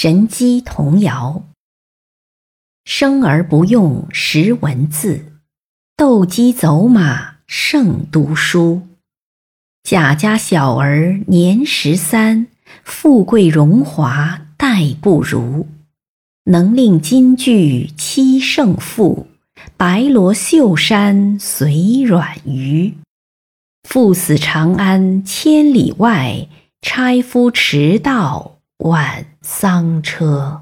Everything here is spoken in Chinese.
神机童谣。生而不用识文字，斗鸡走马胜读书。贾家小儿年十三，富贵荣华待不如。能令金句七胜负，白罗绣衫随软鱼。赴死长安千里外，差夫迟到晚丧车。